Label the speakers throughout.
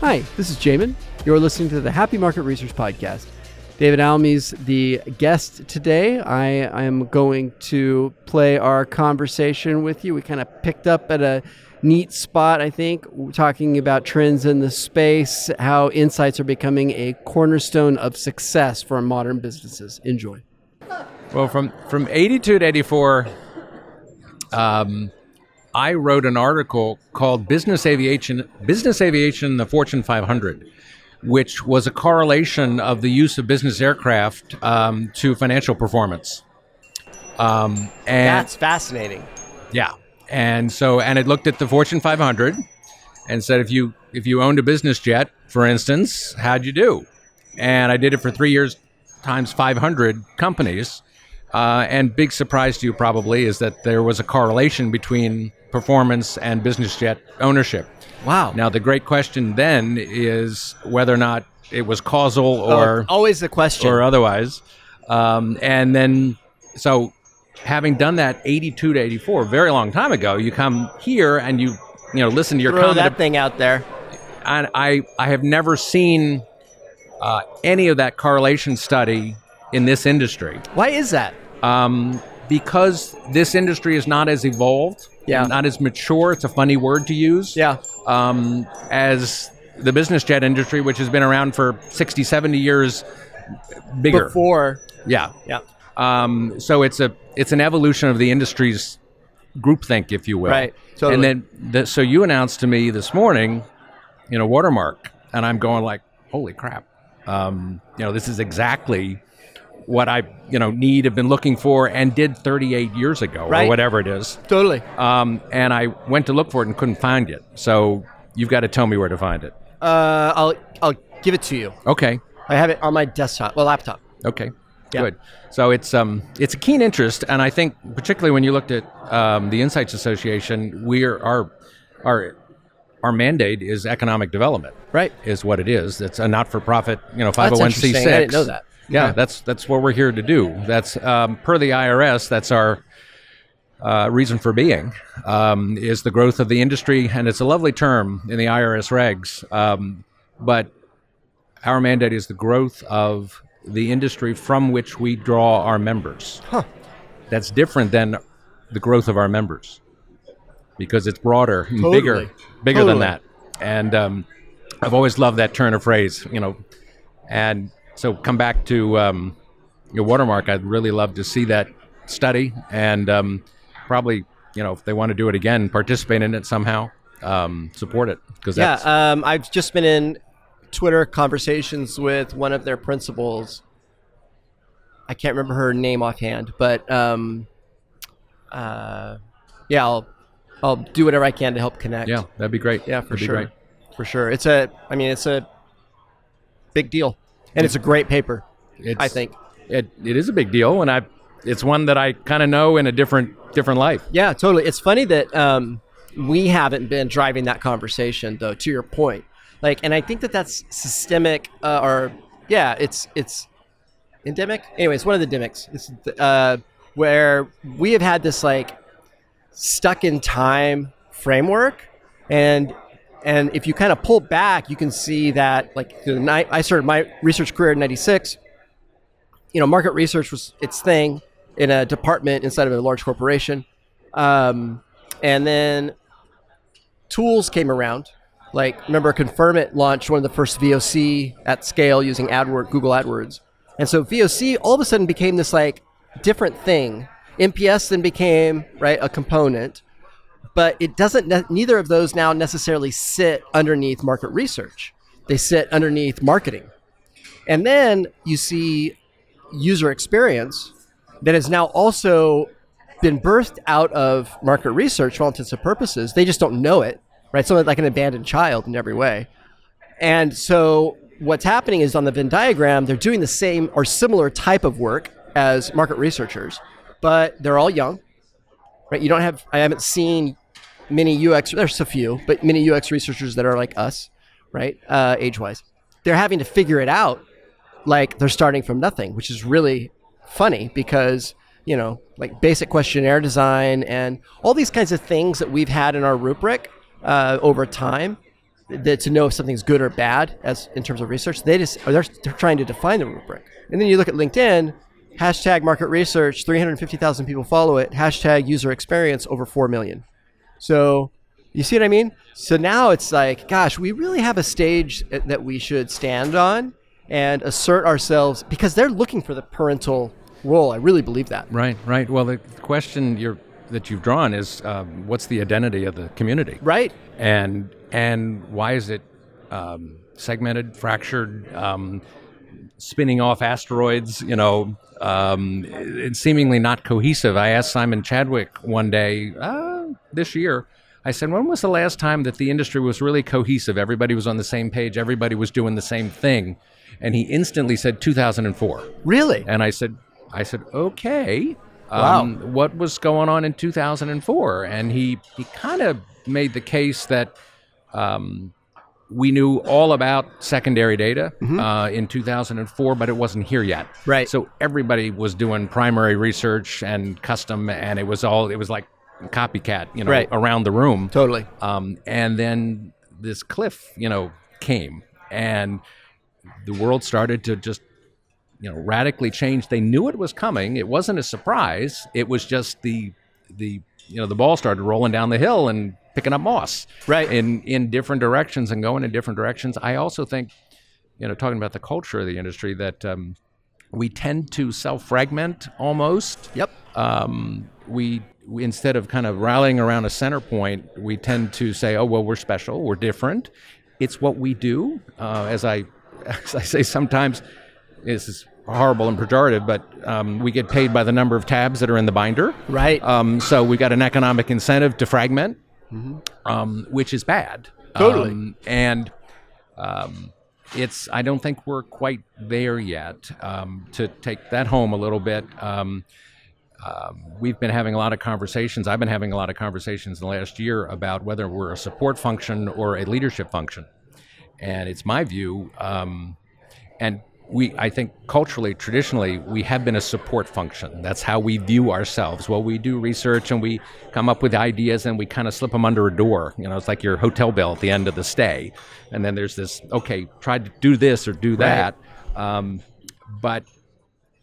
Speaker 1: Hi, this is Jamin. You're listening to the Happy Market Research Podcast. David Almy's the guest today. I, I am going to play our conversation with you. We kind of picked up at a neat spot, I think, talking about trends in the space, how insights are becoming a cornerstone of success for modern businesses. Enjoy.
Speaker 2: Well, from from 82 to 84, um, I wrote an article called "Business Aviation: Business Aviation, the Fortune 500," which was a correlation of the use of business aircraft um, to financial performance.
Speaker 1: Um, and That's fascinating.
Speaker 2: Yeah, and so and it looked at the Fortune 500 and said if you if you owned a business jet, for instance, how'd you do? And I did it for three years times 500 companies. Uh, and big surprise to you probably is that there was a correlation between performance and business jet ownership.
Speaker 1: Wow.
Speaker 2: Now the great question then is whether or not it was causal oh, or
Speaker 1: oh, always the question
Speaker 2: or otherwise. Um, and then so having done that 82 to 84, very long time ago, you come here and you you know listen to your
Speaker 1: Throw that thing out there.
Speaker 2: And I I have never seen uh, any of that correlation study in this industry.
Speaker 1: Why is that? Um,
Speaker 2: because this industry is not as evolved,
Speaker 1: yeah.
Speaker 2: not as mature. It's a funny word to use.
Speaker 1: Yeah.
Speaker 2: Um, as the business jet industry, which has been around for 60, 70 years, bigger.
Speaker 1: Before.
Speaker 2: Yeah.
Speaker 1: Yeah.
Speaker 2: Um, so it's a it's an evolution of the industry's groupthink, if you will.
Speaker 1: Right. Totally.
Speaker 2: And then the, so you announced to me this morning, you know, watermark, and I'm going like, holy crap. Um, you know, this is exactly what I you know need have been looking for and did 38 years ago
Speaker 1: right.
Speaker 2: or whatever it is.
Speaker 1: Totally.
Speaker 2: Um, and I went to look for it and couldn't find it. So you've got to tell me where to find it.
Speaker 1: Uh, I'll I'll give it to you.
Speaker 2: Okay.
Speaker 1: I have it on my desktop, well, laptop.
Speaker 2: Okay. Yeah. Good. So it's um it's a keen interest, and I think particularly when you looked at um, the Insights Association, we're our our our mandate is economic development.
Speaker 1: Right.
Speaker 2: Is what it is. It's a not-for-profit, you know, 501c6.
Speaker 1: I didn't know that.
Speaker 2: Yeah, that's that's what we're here to do. That's um, per the IRS. That's our uh, reason for being um, is the growth of the industry, and it's a lovely term in the IRS regs. Um, but our mandate is the growth of the industry from which we draw our members.
Speaker 1: Huh.
Speaker 2: That's different than the growth of our members because it's broader and
Speaker 1: totally.
Speaker 2: bigger, bigger
Speaker 1: totally.
Speaker 2: than that. And um, I've always loved that turn of phrase, you know. And so come back to um, your watermark. I'd really love to see that study and um, probably, you know, if they want to do it again, participate in it somehow, um, support it because
Speaker 1: yeah. Um, I've just been in Twitter conversations with one of their principals. I can't remember her name offhand, but um, uh, yeah, I'll I'll do whatever I can to help connect.
Speaker 2: Yeah, that'd be great.
Speaker 1: Yeah, for
Speaker 2: that'd
Speaker 1: sure. For sure. It's a I mean it's a big deal. And it's a great paper. I think.
Speaker 2: It it is a big deal and I it's one that I kind of know in a different different life.
Speaker 1: Yeah, totally. It's funny that um, we haven't been driving that conversation though to your point like and i think that that's systemic uh, or yeah it's it's endemic anyway it's one of the demics it's uh, where we have had this like stuck in time framework and and if you kind of pull back you can see that like the night i started my research career in 96 you know market research was its thing in a department inside of a large corporation um, and then tools came around like, remember, Confirmit launched one of the first VOC at scale using AdWords, Google AdWords. And so VOC all of a sudden became this like different thing. NPS then became right a component, but it doesn't. Ne- neither of those now necessarily sit underneath market research. They sit underneath marketing, and then you see user experience that has now also been birthed out of market research for all intents and purposes. They just don't know it right? So like an abandoned child in every way. And so what's happening is on the Venn diagram, they're doing the same or similar type of work as market researchers, but they're all young, right? You don't have, I haven't seen many UX, there's a few, but many UX researchers that are like us, right? Uh, age wise. They're having to figure it out like they're starting from nothing, which is really funny because, you know, like basic questionnaire design and all these kinds of things that we've had in our rubric uh, over time that to know if something's good or bad as in terms of research. They just they're, they're trying to define the rubric. And then you look at LinkedIn, hashtag market research, 350,000 people follow it, hashtag user experience, over 4 million. So you see what I mean? So now it's like, gosh, we really have a stage that we should stand on and assert ourselves because they're looking for the parental role. I really believe that.
Speaker 2: Right, right. Well, the question you're, that you've drawn is um, what's the identity of the community?
Speaker 1: Right.
Speaker 2: And and why is it um, segmented, fractured, um, spinning off asteroids? You know, um, it's seemingly not cohesive. I asked Simon Chadwick one day uh, this year. I said, when was the last time that the industry was really cohesive? Everybody was on the same page. Everybody was doing the same thing. And he instantly said 2004.
Speaker 1: Really?
Speaker 2: And I said, I said, okay.
Speaker 1: Wow.
Speaker 2: Um, what was going on in 2004? And he, he kind of made the case that um, we knew all about secondary data uh, in 2004, but it wasn't here yet.
Speaker 1: Right.
Speaker 2: So everybody was doing primary research and custom, and it was all it was like copycat, you know,
Speaker 1: Right.
Speaker 2: around the room.
Speaker 1: Totally.
Speaker 2: Um, and then this cliff, you know, came, and the world started to just, you know, radically change. They knew it was coming. It wasn't a surprise. It was just the the you know the ball started rolling down the hill and picking up moss
Speaker 1: Right.
Speaker 2: in in different directions and going in different directions. I also think, you know, talking about the culture of the industry that. Um, we tend to self-fragment almost
Speaker 1: Yep.
Speaker 2: um, we, we instead of kind of rallying around a center point, we tend to say, "Oh well, we're special, we're different. It's what we do." Uh, as I as I say sometimes, this is horrible and pejorative, but um, we get paid by the number of tabs that are in the binder.
Speaker 1: Right.
Speaker 2: Um, so we got an economic incentive to fragment, um, which is bad.
Speaker 1: Totally.
Speaker 2: Um, and um, it's I don't think we're quite there yet. Um, to take that home a little bit. Um, um, we've been having a lot of conversations. I've been having a lot of conversations in the last year about whether we're a support function or a leadership function. And it's my view, um, and we, I think culturally, traditionally, we have been a support function. That's how we view ourselves. Well, we do research and we come up with ideas and we kind of slip them under a door. You know, it's like your hotel bill at the end of the stay. And then there's this, okay, try to do this or do that. Um, but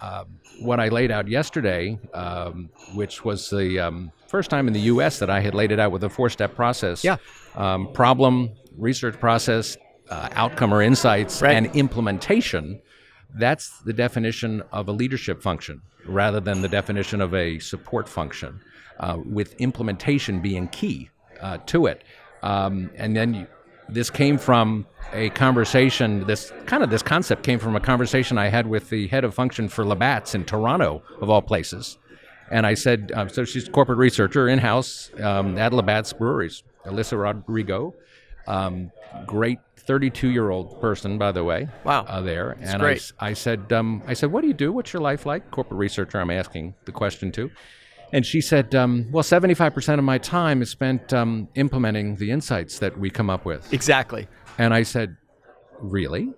Speaker 2: um, what I laid out yesterday, um, which was the um, first time in the U.S. that I had laid it out with a four-step process.
Speaker 1: Yeah.
Speaker 2: Um, problem, research process, uh, outcome or insights,
Speaker 1: Right.
Speaker 2: and implementation. That's the definition of a leadership function, rather than the definition of a support function, uh, with implementation being key uh, to it. Um, and then you, this came from a conversation. This kind of this concept came from a conversation I had with the head of function for Labatt's in Toronto, of all places. And I said, um, so she's a corporate researcher in house um, at Labatt's Breweries, Alyssa Rodrigo, um, great 32 year old person, by the way.
Speaker 1: Wow.
Speaker 2: Uh, there, and I
Speaker 1: great.
Speaker 2: s- I, said, um, I said, what do you do? What's your life like? Corporate researcher, I'm asking the question to. And she said, um, well, 75% of my time is spent um, implementing the insights that we come up with.
Speaker 1: Exactly.
Speaker 2: And I said, Really?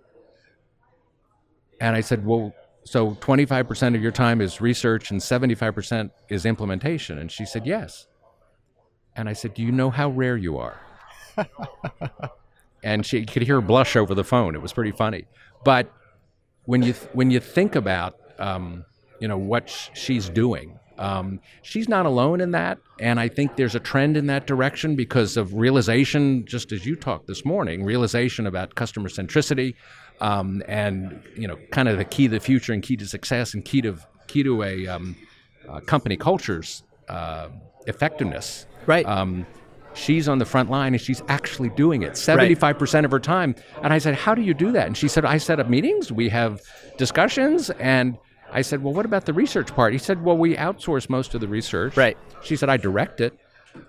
Speaker 2: And I said, Well, so 25% of your time is research and 75% is implementation. And she said, Yes. And I said, Do you know how rare you are? and she could hear her blush over the phone. It was pretty funny. But when you when you think about um, you know what sh- she's doing, um, she's not alone in that, and I think there's a trend in that direction because of realization, just as you talked this morning, realization about customer centricity, um, and you know kind of the key to the future and key to success and key to key to a um, uh, company culture's uh, effectiveness.
Speaker 1: Right.
Speaker 2: She's on the front line and she's actually doing it 75% of her time. And i said how do you do that? And she said i set up meetings we have discussions. And i said well what about the research part? He said well we outsource most of the research.
Speaker 1: Right.
Speaker 2: she said i direct it.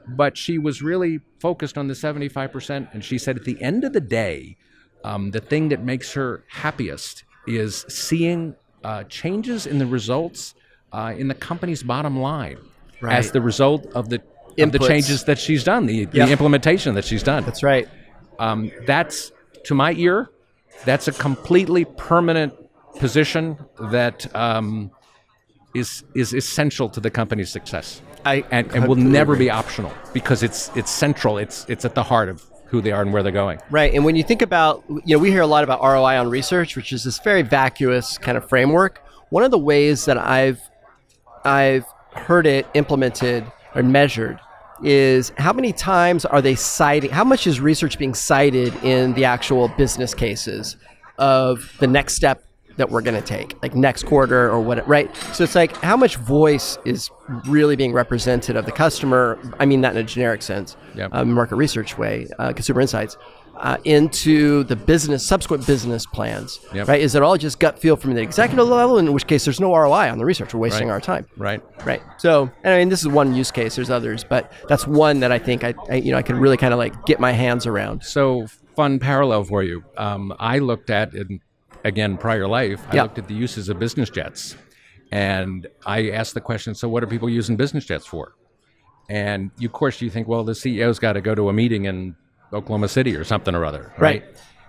Speaker 2: But she was really focused on the 75% and she said at the end of the day um, the thing that makes her happiest is seeing uh, changes in the results uh, in the company's bottom line as the result of the of the changes that she's done, the, the implementation that she's done.
Speaker 1: That's right.
Speaker 2: Um, that's to my ear, that's a completely permanent position that um, is is essential to the company's success,
Speaker 1: I
Speaker 2: and, and will never be optional because it's it's central. It's it's at the heart of who they are and where they're going.
Speaker 1: Right. And when you think about, you know, we hear a lot about ROI on research, which is this very vacuous kind of framework. One of the ways that I've I've heard it implemented or measured is how many times are they citing how much is research being cited in the actual business cases of the next step that we're going to take like next quarter or what right so it's like how much voice is really being represented of the customer i mean that in a generic sense
Speaker 2: Yep.
Speaker 1: uh, market research way uh, consumer insights uh, into the business subsequent business plans
Speaker 2: Yep.
Speaker 1: right is it all just gut feel from the executive level in which case there's no roi on the research we're wasting
Speaker 2: Right.
Speaker 1: our time
Speaker 2: Right.
Speaker 1: Right. So, and I mean, this is one use case. There's others, but that's one that I think I, I you know, I could really kind of like get my hands around.
Speaker 2: So fun parallel for you. Um, I looked at in again prior life. I
Speaker 1: Yeah.
Speaker 2: looked at the uses of business jets, and I asked the question: So what are people using business jets for? And you, of course, you think, well, the CEO's got to go to a meeting in Oklahoma City or something or other,
Speaker 1: Right.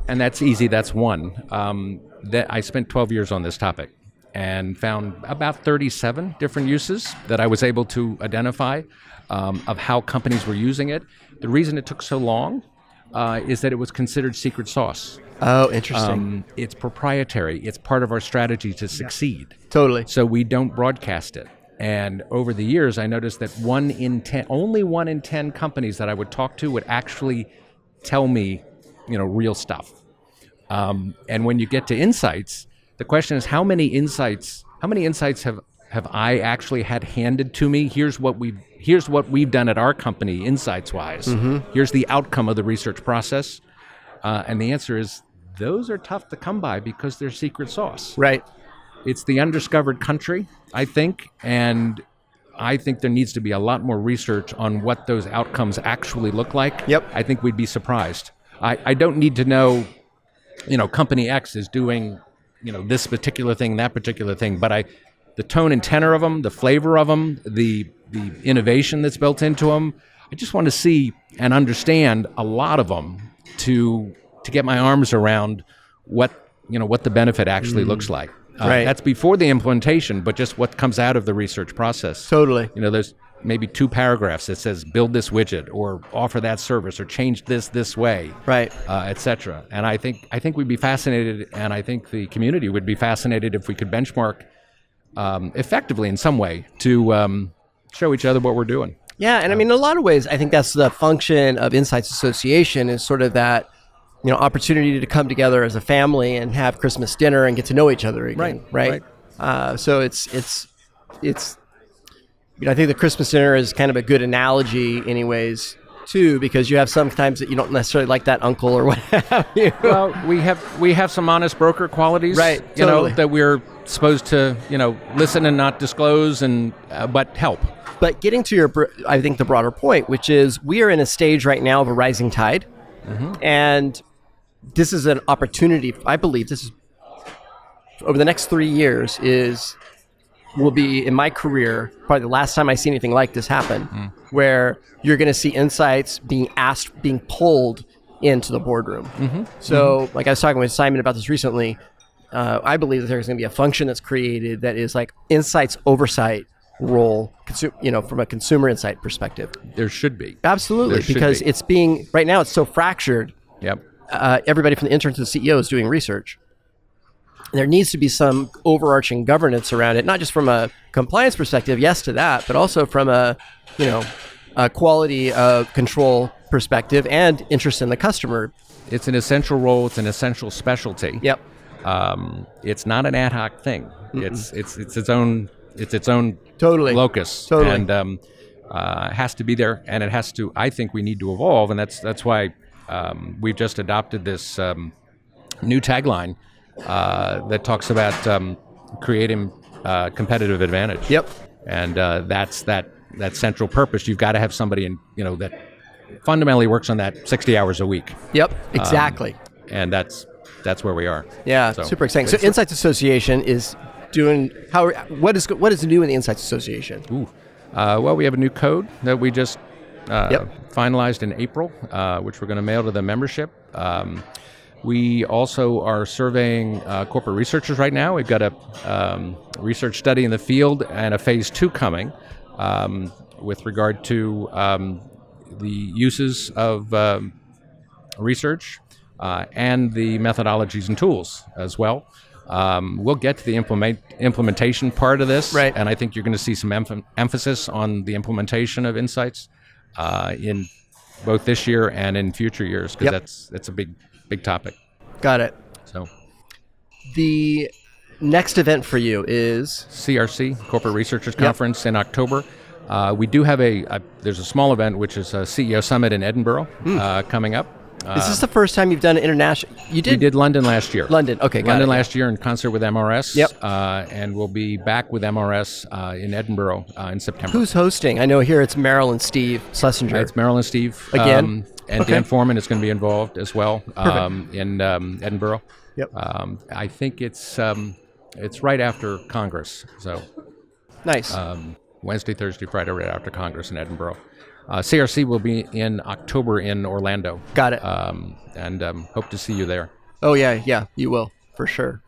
Speaker 2: And that's easy. That's one. Um, that I spent 12 years on this topic and found about 37 different uses that I was able to identify um, of how companies were using it. The reason it took so long uh, is that it was considered secret sauce.
Speaker 1: Oh, interesting.
Speaker 2: Um, it's proprietary. It's part of our strategy to succeed.
Speaker 1: totally.
Speaker 2: So we don't broadcast it. And over the years, I noticed that one in ten, only one in ten companies that I would talk to would actually tell me, you know, real stuff. Um, and when you get to insights, the question is how many insights, how many insights have have I actually had handed to me? Here's what we've here's what we've done at our company, insights wise. Here's the outcome of the research process. Uh, and the answer is those are tough to come by because they're secret sauce
Speaker 1: Right.
Speaker 2: it's the undiscovered country, I think, and I think there needs to be a lot more research on what those outcomes actually look like.
Speaker 1: Yep.
Speaker 2: I think we'd be surprised. I, I don't need to know, you know, company X is doing, you know, this particular thing, that particular thing, but I, the tone and tenor of them, the flavor of them, the the innovation that's built into them, I just want to see and understand a lot of them to to get my arms around what you know what the benefit actually mm. looks like. Uh,
Speaker 1: Right.
Speaker 2: That's before the implementation, but just what comes out of the research process.
Speaker 1: Totally.
Speaker 2: You know, there's maybe two paragraphs that says build this widget or offer that service or change this this way,
Speaker 1: Right.
Speaker 2: uh, etc. And I think I think we'd be fascinated, and I think the community would be fascinated if we could benchmark um, effectively in some way to um, show each other what we're doing.
Speaker 1: Yeah, and I mean, in a lot of ways, I think that's the function of Insights Association is sort of that, you know, opportunity to come together as a family and have Christmas dinner and get to know each other again.
Speaker 2: Right,
Speaker 1: Right.
Speaker 2: right.
Speaker 1: Uh, so it's it's it's, you know, I think the Christmas dinner is kind of a good analogy, anyways, too, because you have sometimes that you don't necessarily like that uncle or what have you.
Speaker 2: Well, we have we have some honest broker qualities,
Speaker 1: Right,
Speaker 2: You
Speaker 1: totally.
Speaker 2: know that we're supposed to you know listen and not disclose, and uh, but help.
Speaker 1: But getting to your, I think the broader point, which is we are in a stage right now of a rising tide, and this is an opportunity. I believe this is over the next three years is will be in my career probably the last time I see anything like this happen, hmm. where you're going to see insights being asked, being pulled into the boardroom. Mm-hmm. So, mm-hmm. like I was talking with Simon about this recently, uh, I believe that there's going to be a function that's created that is like insights oversight role, consu- you know, from a consumer insight perspective.
Speaker 2: There should be.
Speaker 1: Absolutely,
Speaker 2: should
Speaker 1: because
Speaker 2: be.
Speaker 1: it's being right now it's so fractured.
Speaker 2: Yep.
Speaker 1: Uh, everybody from the interns to the CEO is doing research. There needs to be some overarching governance around it, not just from a compliance perspective, yes to that, but also from a, you know, a quality of control perspective and interest in the customer.
Speaker 2: It's an essential role. It's an essential specialty.
Speaker 1: Yep.
Speaker 2: Um, it's not an ad hoc thing. It's it's it's its own it's its own
Speaker 1: Totally.
Speaker 2: locus.
Speaker 1: Totally.
Speaker 2: And um, uh, has to be there, and it has to. I think we need to evolve, and that's that's why um, we've just adopted this um, new tagline uh, that talks about um, creating uh, competitive advantage.
Speaker 1: Yep.
Speaker 2: And uh, that's that that central purpose. You've got to have somebody in you know that fundamentally works on that 60 hours a week,
Speaker 1: Yep. Exactly.
Speaker 2: and that's that's where we are.
Speaker 1: yeah.
Speaker 2: so-
Speaker 1: super exciting. So, Insights Association is doing how? What is what is new in the Insights Association?
Speaker 2: Ooh. Uh, well, we have a new code that we just uh,
Speaker 1: Yep.
Speaker 2: finalized in April, uh, which we're going to mail to the membership. Um, we also are surveying uh, corporate researchers right now. We've got a um, research study in the field and a phase two coming um, with regard to um, the uses of um, research uh, and the methodologies and tools as well. Um, we'll get to the implement implementation part of this,
Speaker 1: Right.
Speaker 2: and I think you're going to see some emph- emphasis on the implementation of insights uh, in both this year and in future years because
Speaker 1: Yep.
Speaker 2: that's that's a big big topic.
Speaker 1: Got it.
Speaker 2: So
Speaker 1: The next event for you is
Speaker 2: CRC Corporate Researchers Conference in October. Uh, we do have a, a there's a small event which is a CEO Summit in Edinburgh uh, coming up.
Speaker 1: Is this the first time you've done international? You did,
Speaker 2: we did London last year.
Speaker 1: London. Okay, got
Speaker 2: London
Speaker 1: it.
Speaker 2: last year in concert with MRS.
Speaker 1: Yep.
Speaker 2: Uh, and we'll be back with MRS uh, in Edinburgh uh, in September.
Speaker 1: Who's hosting? I know here it's Merrill and Steve Schlesinger.
Speaker 2: It's Marilyn Steve
Speaker 1: Again?
Speaker 2: um, and
Speaker 1: Okay.
Speaker 2: Dan Foreman is going to be involved as well um, in um, Edinburgh.
Speaker 1: Yep.
Speaker 2: Um, I think it's um, it's right after Congress, so
Speaker 1: nice.
Speaker 2: um, Wednesday, Thursday, Friday, right after Congress in Edinburgh. Uh, CRC will be in October in Orlando,
Speaker 1: Got it.
Speaker 2: um, and um, hope to see you there.
Speaker 1: oh yeah, yeah, you will for sure.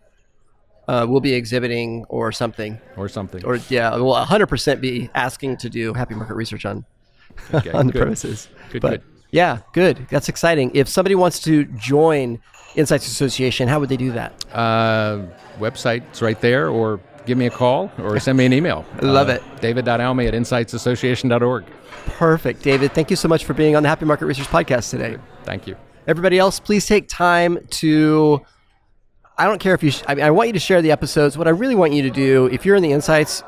Speaker 1: Uh, we'll be exhibiting or something,
Speaker 2: Or something.
Speaker 1: or yeah, we'll 100% be asking to do happy market research on
Speaker 2: Okay,
Speaker 1: on the
Speaker 2: good.
Speaker 1: premises.
Speaker 2: Good,
Speaker 1: but
Speaker 2: good.
Speaker 1: yeah, good. That's exciting. If somebody wants to join Insights Association, how would they do that?
Speaker 2: Uh, website's right there, or give me a call, or send me an email.
Speaker 1: Love
Speaker 2: Uh,
Speaker 1: it.
Speaker 2: David.almy at insightsassociation.org.
Speaker 1: Perfect, David. Thank you so much for being on the Happy Market Research podcast today.
Speaker 2: Thank you.
Speaker 1: Everybody else, please take time to. I don't care if you. Sh- I mean, I want you to share the episodes. What I really want you to do, if you're in the Insights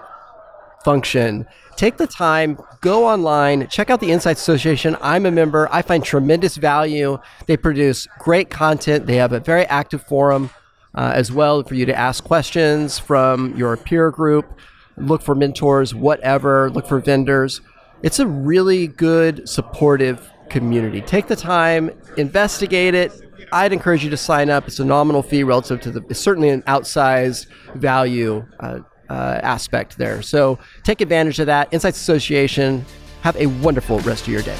Speaker 1: function, take the time, go online, check out the Insights Association. I'm a member. I find tremendous value. They produce great content. They have a very active forum uh, as well for you to ask questions from your peer group, look for mentors, whatever, look for vendors. It's a really good, supportive community. Take the time, investigate it. I'd encourage you to sign up. It's a nominal fee relative to the, it's certainly an outsized value uh, uh, aspect there. So take advantage of that. Insights Association. Have a wonderful rest of your day.